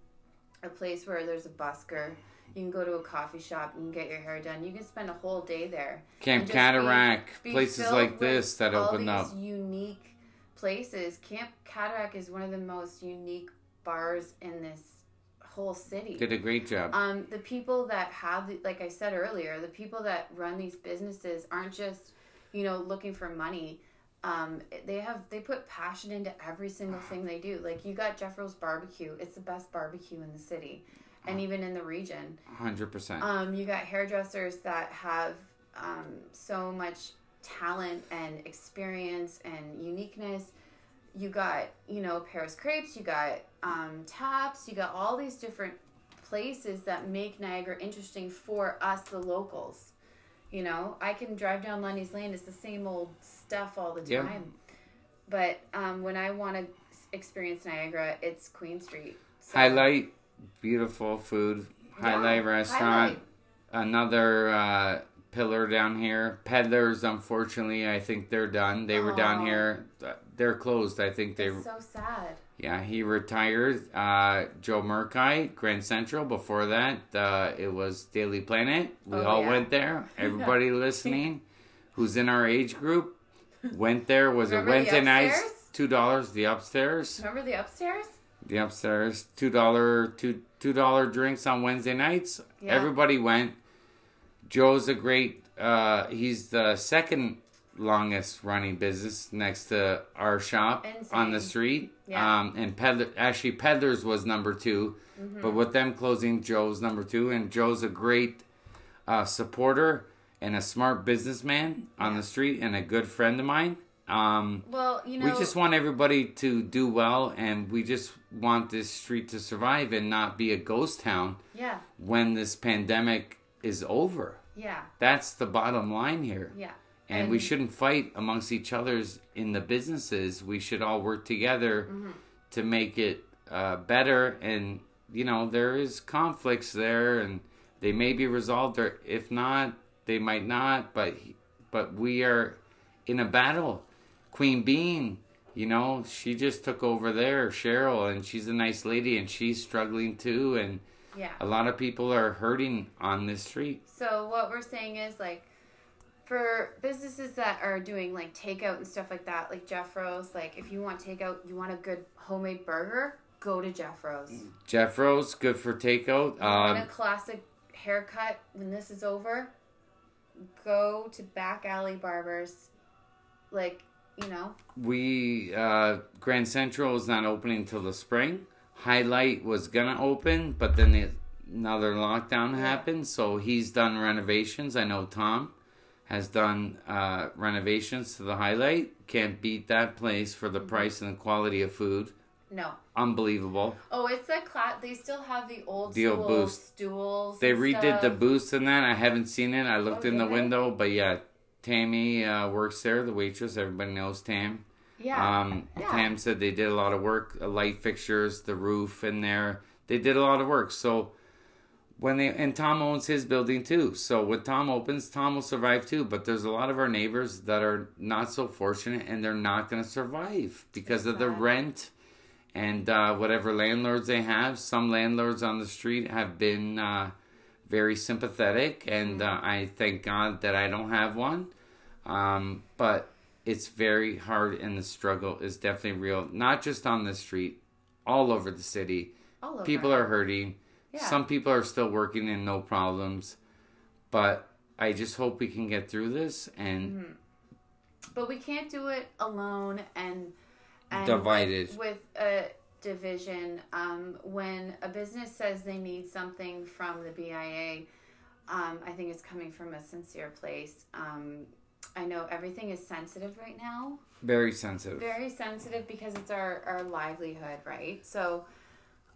a place where there's a busker. You can go to a coffee shop. You can get your hair done. You can spend a whole day there. Camp just be- Cataract, be places like this that all open these up. Unique places. Camp Cataract is one of the most unique bars in this whole city. Did a great job. Um, the people that have, the, like I said earlier, the people that run these businesses aren't just, you know, looking for money. Um, they have they put passion into every single thing they do. Like you got Jeffro's Barbecue; it's the best barbecue in the city, and even in the region. Hundred percent. Um, you got hairdressers that have um, so much talent and experience and uniqueness. You got, you know, Paris crepes, you got um, taps, you got all these different places that make Niagara interesting for us, the locals. You know, I can drive down Lundy's Lane, it's the same old stuff all the Yeah. time. But um, when I want to experience Niagara, it's Queen Street. So- Highlight, beautiful food. Yeah, Highlight restaurant. Highlight. Another uh, pillar down here. Peddlers, unfortunately, I think they're done. They were down here. Uh, They're closed. I think they. It's so sad. Yeah, he retired. Uh, Joe Murkey, Grand Central. Before that, uh, it was Daily Planet. We Oh, all yeah. went there. Everybody listening, who's in our age group, went there. Was Remember it the Wednesday nights? Two dollars. The upstairs. Remember the upstairs? The upstairs. Two dollar. Two two dollar drinks on Wednesday nights. Yeah. Everybody went. Joe's a great. Uh, he's the second longest running business next to our shop on the street. Yeah. Um, and Peddler, actually Peddlers was number 2 Mm-hmm. but with them closing, Joe's number two, and Joe's a great uh, supporter and a smart businessman on the street and a good friend of mine. Um, Well, you know, we just want everybody to do well, and we just want this street to survive and not be a ghost town yeah, when this pandemic is over. yeah, That's the bottom line here. yeah. And, we shouldn't fight amongst each other's in the businesses. We should all work together Mm-hmm. to make it uh, better. And you know, there is conflicts there, and they may be resolved, or if not, they might not. But but we are in a battle. Queen Bean, you know, she just took over there, Cheryl, and she's a nice lady, and she's struggling too. And Yeah. a lot of people are hurting on this street. So what we're saying is like for businesses that are doing like takeout and stuff like that, like Jeffro's, like if you want takeout, you want a good homemade burger, go to Jeffro's. Jeff Rose, good for takeout. You want Um, a classic haircut when this is over, go to Back Alley Barbers. Like, you know, we uh, Grand Central is not opening until the spring. Highlight was gonna open, but then the, another lockdown happened, so he's done renovations. I know Tom has done uh, renovations to the Highlight. Can't beat that place for the price and the quality of food. no. Unbelievable. Oh, it's a class. They still have the old The old school booth. stools. They redid the stuff. booths and that. I haven't seen it. I looked Oh, in the window, but yeah, Tammy uh, works there, the waitress. Everybody knows Tam. Yeah. Um, Yeah. Tam said they did a lot of work, uh, light fixtures, the roof in there. They did a lot of work. So when they and Tom owns his building too. So when Tom opens, Tom will survive too. But there's a lot of our neighbors that are not so fortunate, and they're not going to survive because of the rent and uh, whatever landlords they have. Some landlords on the street have been uh, very sympathetic, and uh, I thank God that I don't have one. Um, but it's very hard, and the struggle is definitely real. Not just on the street, all over the city. All over. People are hurting. Yeah. Some people are still working and no problems. But I just hope we can get through this and Mm-hmm. but we can't do it alone and, and Divided. with, with a division um, when a business says they need something from the bia um, i think it's coming from a sincere place um, i know everything is sensitive right now very sensitive. very sensitive because it's our, our livelihood right so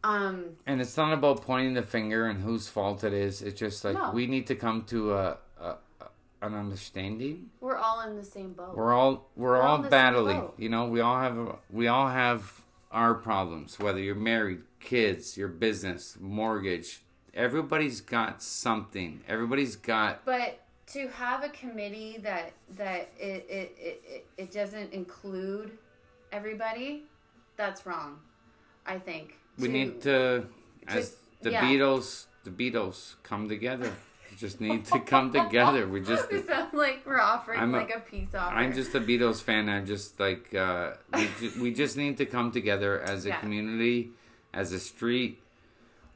um, And it's not about pointing the finger and whose fault it is. It's just like No. we need to come to a, a, a an understanding. we're all in the same boat We're all we're, We're all battling. You know, we all have we all have our problems. Whether you're married, kids, your business, mortgage. Everybody's got something. Everybody's got But to have a committee that that it, it, it, it doesn't include everybody, that's wrong. I think. We To- need to, as the yeah. Beatles, the Beatles come together. We just need to come together. We just, we sound like we're offering I'm a- like a peace offer. I'm just a Beatles fan. I'm just like, uh, we, ju- we just need to come together as a Yeah. community, as a street.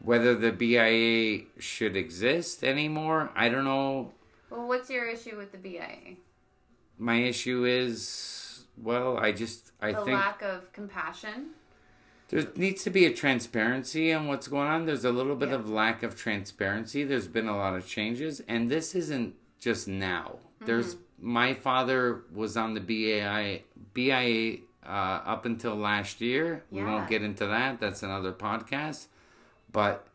Whether the BIA should exist anymore, I don't know. Well, what's your issue with the BIA? My issue is, well, I just, I The think lack of compassion. There needs to be a transparency on what's going on. There's a little bit Yeah. of lack of transparency. There's been a lot of changes, and this isn't just now. There's my father was on the BAI BIA uh, up until last year. We won't get into that. That's another podcast. But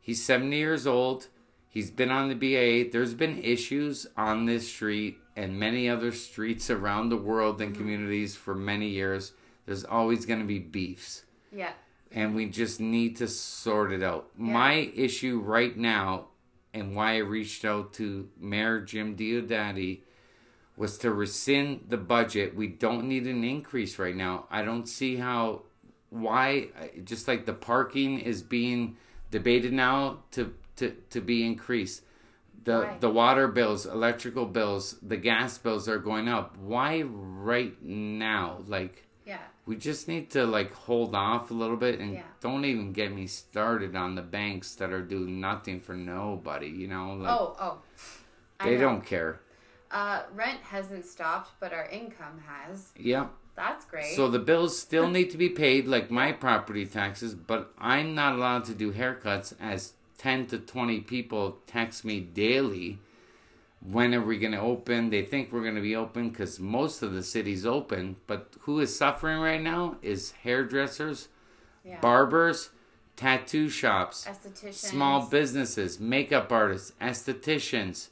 he's 70 years old. He's been on the BIA. There's been issues on this street and many other streets around the world and communities for many years. There's always going to be beefs Yeah. and we just need to sort it out. My issue right now, and why I reached out to Mayor Jim Diodati, was to rescind the budget. We don't need an increase right now. I don't see how, why, just like the parking is being debated now to to, to be increased. The the water bills, electrical bills, the gas bills are going up. Why right now? Like Yeah. We just need to like hold off a little bit and Yeah. don't even get me started on the banks that are doing nothing for nobody you know like Oh, oh. I they know. don't care Uh, rent hasn't stopped, but our income has. yeah That's great. so the bills still need to be paid like my property taxes but i'm not allowed to do haircuts as 10 to 20 people text me daily when are we going to open? They think we're going to be open because most of the city's open. But who is suffering right now is hairdressers, Yeah. barbers, tattoo shops, Estheticians. small businesses, makeup artists, estheticians,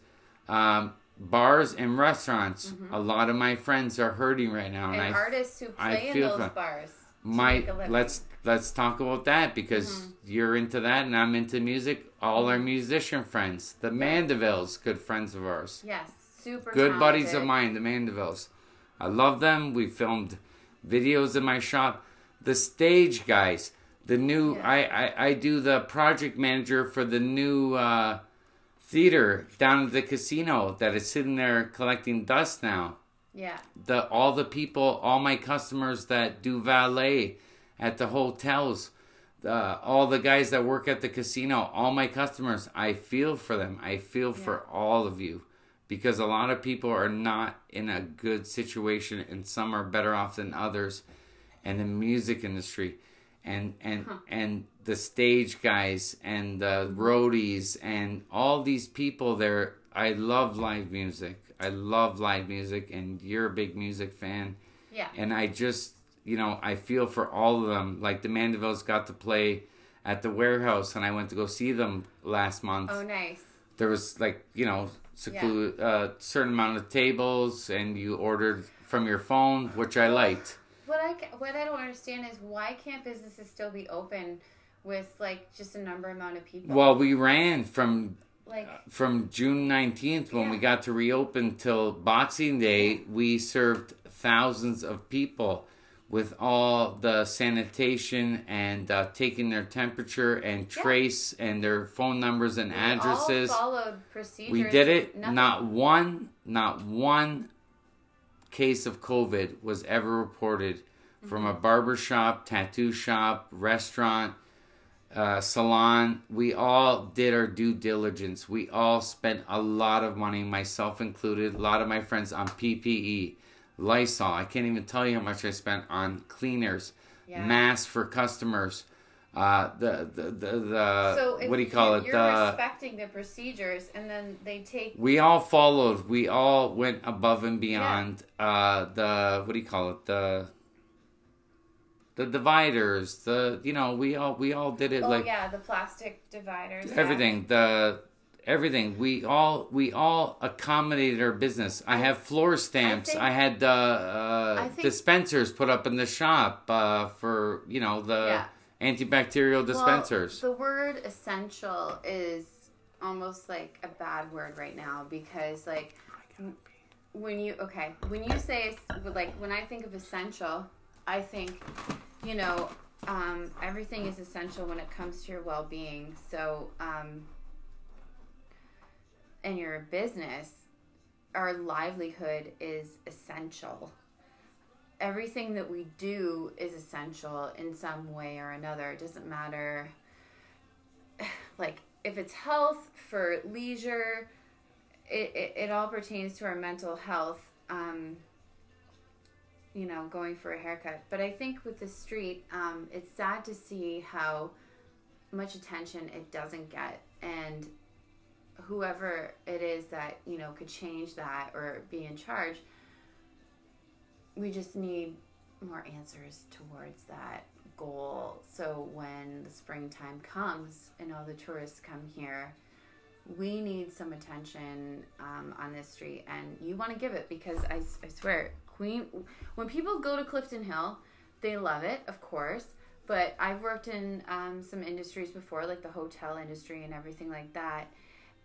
um, bars and restaurants. A lot of my friends are hurting right now, and I artists who I play in feel those bars. my make a living. let's let's talk about that because you're into that and I'm into music. All our musician friends, the Mandevilles, good friends of ours, Yes, super good buddies of mine, the Mandevilles. I love them. We filmed videos in my shop. The stage guys, the new Yeah. I, I I do the project manager for the new uh, theater down at the casino that is sitting there collecting dust now Yeah. the all the people, all my customers that do valet at the hotels, uh, all the guys that work at the casino, all my customers, I feel for them. I feel for all of you because a lot of people are not in a good situation and some are better off than others and the music industry and and and the stage guys and the roadies and all these people there I love live music. I love live music and you're a big music fan Yeah. and I just you know I feel for all of them. Like the Mandevilles got to play at the warehouse and I went to go see them last month. Oh, nice. There was like you know seclu- uh, certain amount of tables and you ordered from your phone, which I liked. What I what I don't understand is why can't businesses still be open with like just a number amount of people? Well, we ran from like from June 19th when we got to reopen till Boxing Day, we served thousands of people with all the sanitation and uh, taking their temperature and trace and their phone numbers and addresses. followed procedures. We did it. Nothing- Not one, not one case of COVID was ever reported from Mm-hmm. a barber shop, tattoo shop, restaurant, uh, salon. We all did our due diligence. We all spent a lot of money, myself included, a lot of my friends on PPE, Lysol. I can't even tell you how much I spent on cleaners, Yeah. masks for customers. Uh, the the the, the So what do you call it? You're The respecting the procedures, and then they take. we all followed. We all went above and beyond. Uh, the what do you call it? The the dividers. The you know we all we all did it Oh like yeah, the plastic dividers. yeah. everything. The everything. We all we all accommodated our business. I have floor stamps. think- I, had the uh, I think- dispensers put up in the shop uh, for you know the Yeah. antibacterial dispensers. Well, the word essential is almost like a bad word right now because like when you okay when you say like when I think of essential, I think you know um, everything is essential when it comes to your well being. So um, and your business, our livelihood is essential everything that we do is essential in some way or another. It doesn't matter, like, if it's health for leisure, it, it, it all pertains to our mental health. Um, you know, going for a haircut. But I think with the street, um, it's sad to see how much attention it doesn't get. And whoever it is that, you know, could change that or be in charge, we just need more answers towards that goal. So when the springtime comes and all the tourists come here, we need some attention um, on this street, and you want to give it because I, I swear, Queen. When people go to Clifton Hill, they love it, of course. But I've worked in um, some industries before, like the hotel industry and everything like that.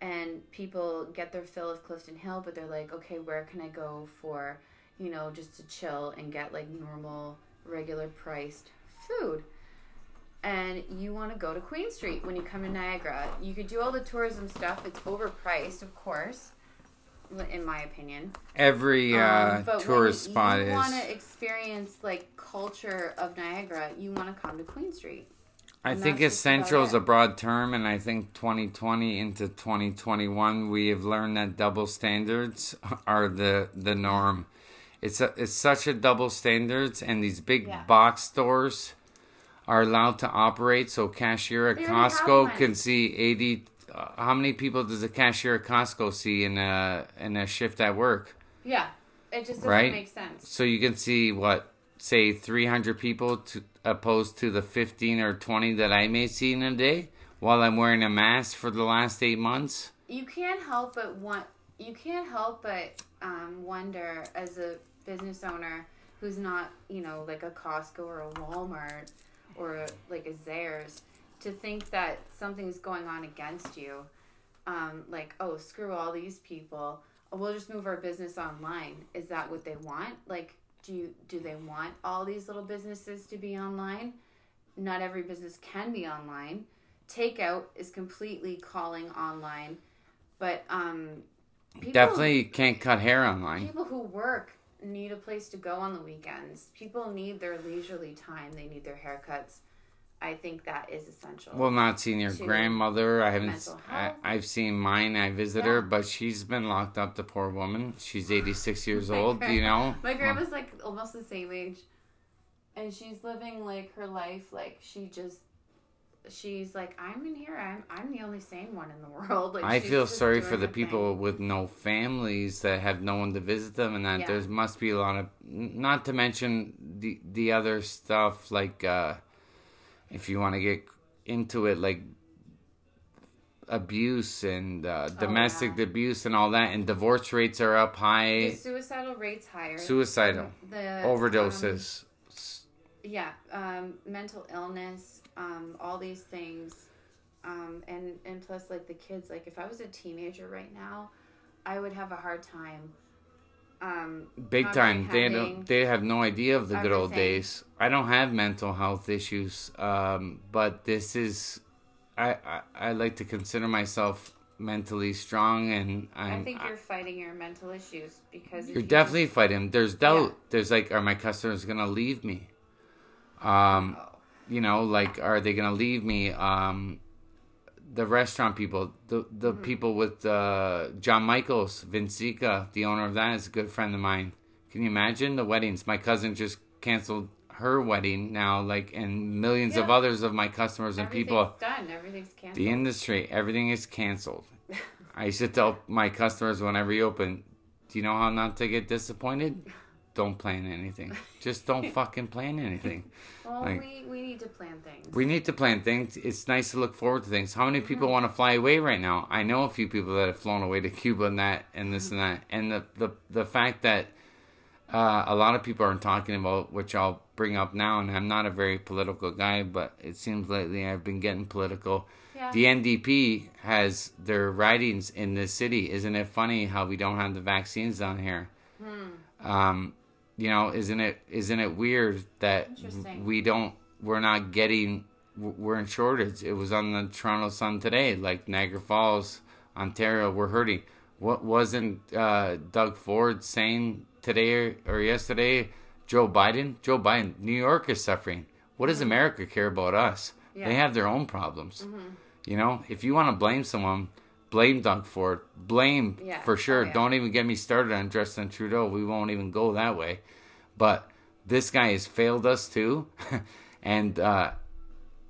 And people get their fill of Clifton Hill, but they're like, okay, where can I go for you know, just to chill and get like normal, regular priced food. And you want to go to Queen Street when you come to Niagara. You could do all the tourism stuff. It's overpriced, of course, in my opinion. Every uh, Um, but tourist spot you is. want to experience like culture of Niagara, you want to come to Queen Street. I And think essential is a broad term, and I think 2020 into 2021, we have learned that double standards are the the norm. It's a, it's such a double standards, and these big Yeah. box stores are allowed to operate. So cashier at They Costco can see 80 uh, how many people does a cashier at Costco see in a in a shift at work? Yeah, it just doesn't Right. make sense. So you can see what say 300 people to opposed to the 15 or 20 that I may see in a day while I'm wearing a mask for the last 8 months. You can't help but want. You can't help but um, wonder as a business owner who's not, you know, like a Costco or a Walmart or a, like a Zellers, to think that something's going on against you. Um, like, oh, screw all these people. We'll just move our business online. Is that what they want? Like, do you, do they want all these little businesses to be online? Not every business can be online. Takeout is completely calling online, but um, people, Definitely can't cut hair online. people who work need a place to go on the weekends. People need their leisurely time. They need their haircuts. I think that is essential. Well, not seeing your grandmother. I haven't. I, I've seen mine. I visit her, but she's been locked up. The poor woman. She's 86 years old. gran- You know. My grandma's like almost the same age, and she's living like her life. Like she just, she's like, I'm in here. I'm I'm the only sane one in the world. Like I feel sorry for the people thing. with no families that have no one to visit them, and that Yeah. there must be a lot of. Not to mention the the other stuff like, uh if you want to get into it, like abuse and uh, domestic Oh, yeah. abuse and all that, and divorce rates are up The high. suicidal rates higher. Suicidal The overdoses. um, yeah, um, mental illness, um, all these things, um, and and plus like the kids. Like if I was a teenager right now, I would have a hard time. Um, Big time. They don't. They have no idea of the good old days. I don't have mental health issues, um, but this is. I, I I like to consider myself mentally strong, and I'm. I think you're fighting your mental issues because you're you definitely just- fighting. There's doubt. Yeah. There's like, are my customers gonna leave me? Um, Oh. you know, like, are they gonna leave me? Um, the restaurant people, the the Mm-hmm. people with uh, John Michaels, Vincica, the owner of that, is a good friend of mine. Can you imagine the weddings? My cousin just canceled her wedding now, like, and millions of others of my customers and people. Everything's done. Everything's canceled. The industry, everything is canceled. I used to tell my customers when I reopen, do you know how not to get disappointed? Don't plan anything. Just don't fucking plan anything. well, like- we, we need to plan things. We need to plan things. It's nice to look forward to things. How many Mm-hmm. people want to fly away right now? I know a few people that have flown away to Cuba and that and this and that. And the the, the fact that uh, a lot of people aren't talking about, which I'll bring up now, and I'm not a very political guy, but it seems lately I've been getting political. Yeah. The NDP has their ridings in this city. Isn't it funny how we don't have the vaccines down here? Hmm. Um, you know, isn't it isn't it weird that we don't we're not getting we're in shortage. It was on the Toronto Sun today, like Niagara Falls, Ontario, we're hurting. What wasn't uh, Doug Ford saying today or, or yesterday? Joe Biden, Joe Biden, New York is suffering. What does America care about us? Mm-hmm. Yeah. Mm-hmm. They have their own problems. You know, if you want to blame someone, blame Doug Ford. Blame Yeah. for sure. Oh, yeah. Don't even get me started on Justin Trudeau. We won't even go that way. But this guy has failed us too. and uh,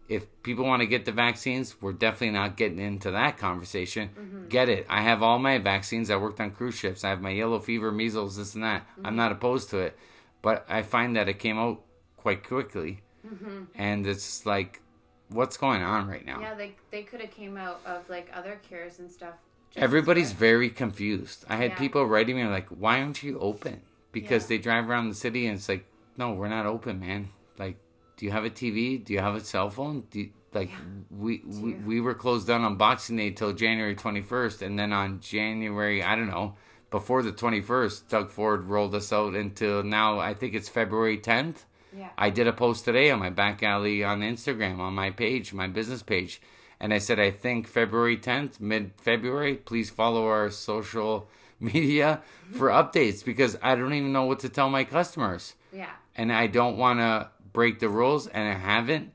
if people want to get the vaccines, we're definitely not getting into that conversation. Mm-hmm. Get it. I have all my vaccines. I worked on cruise ships. I have my yellow fever, measles, this and that. Mm-hmm. I'm not opposed to it. But I find that it came out quite quickly. Mm-hmm. And it's like, what's going on right now? Yeah, they they could have came out of like other cures and stuff. Everybody's very confused. I had Yeah. people writing me like, "Why aren't you open?" Because Yeah. they drive around the city and it's like, "No, we're not open, man. Like, do you have a TV? Do you have a cell phone? Do you, like we, we we were closed down on Boxing Day till January 21st and then on January, I don't know, before the 21st, Doug Ford rolled us out until now I think it's February 10th. Yeah. I did a post today on my back alley on Instagram on my page, my business page, and I said I think February 10th, mid February. Please follow our social media for updates because I don't even know what to tell my customers, Yeah. and I don't want to break the rules, and I haven't,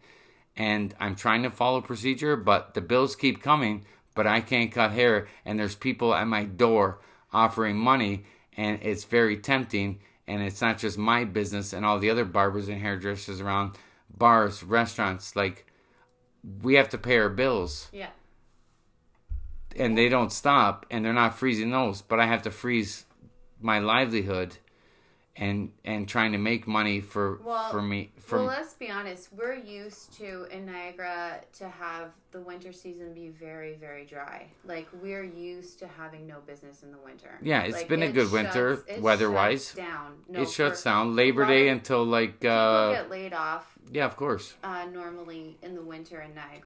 and I'm trying to follow procedure, but the bills keep coming, but I can't cut hair, and there's people at my door offering money, and it's very tempting and it's not just my business and all the other barbers and hairdressers around bars restaurants like we have to pay our bills Yeah. and they don't stop and they're not freezing those, but I have to freeze my livelihood and and trying to make money for Well, for me for well, let's be honest. We're used to in Niagara to have the winter season be very, very dry. Like we're used to having no business in the winter. Yeah, it's Like, been a it good shuts- winter weather-wise. shuts Down. No, it shuts for- down Labor Day until like People uh get laid off yeah, of course. uh, normally in the winter in Niagara.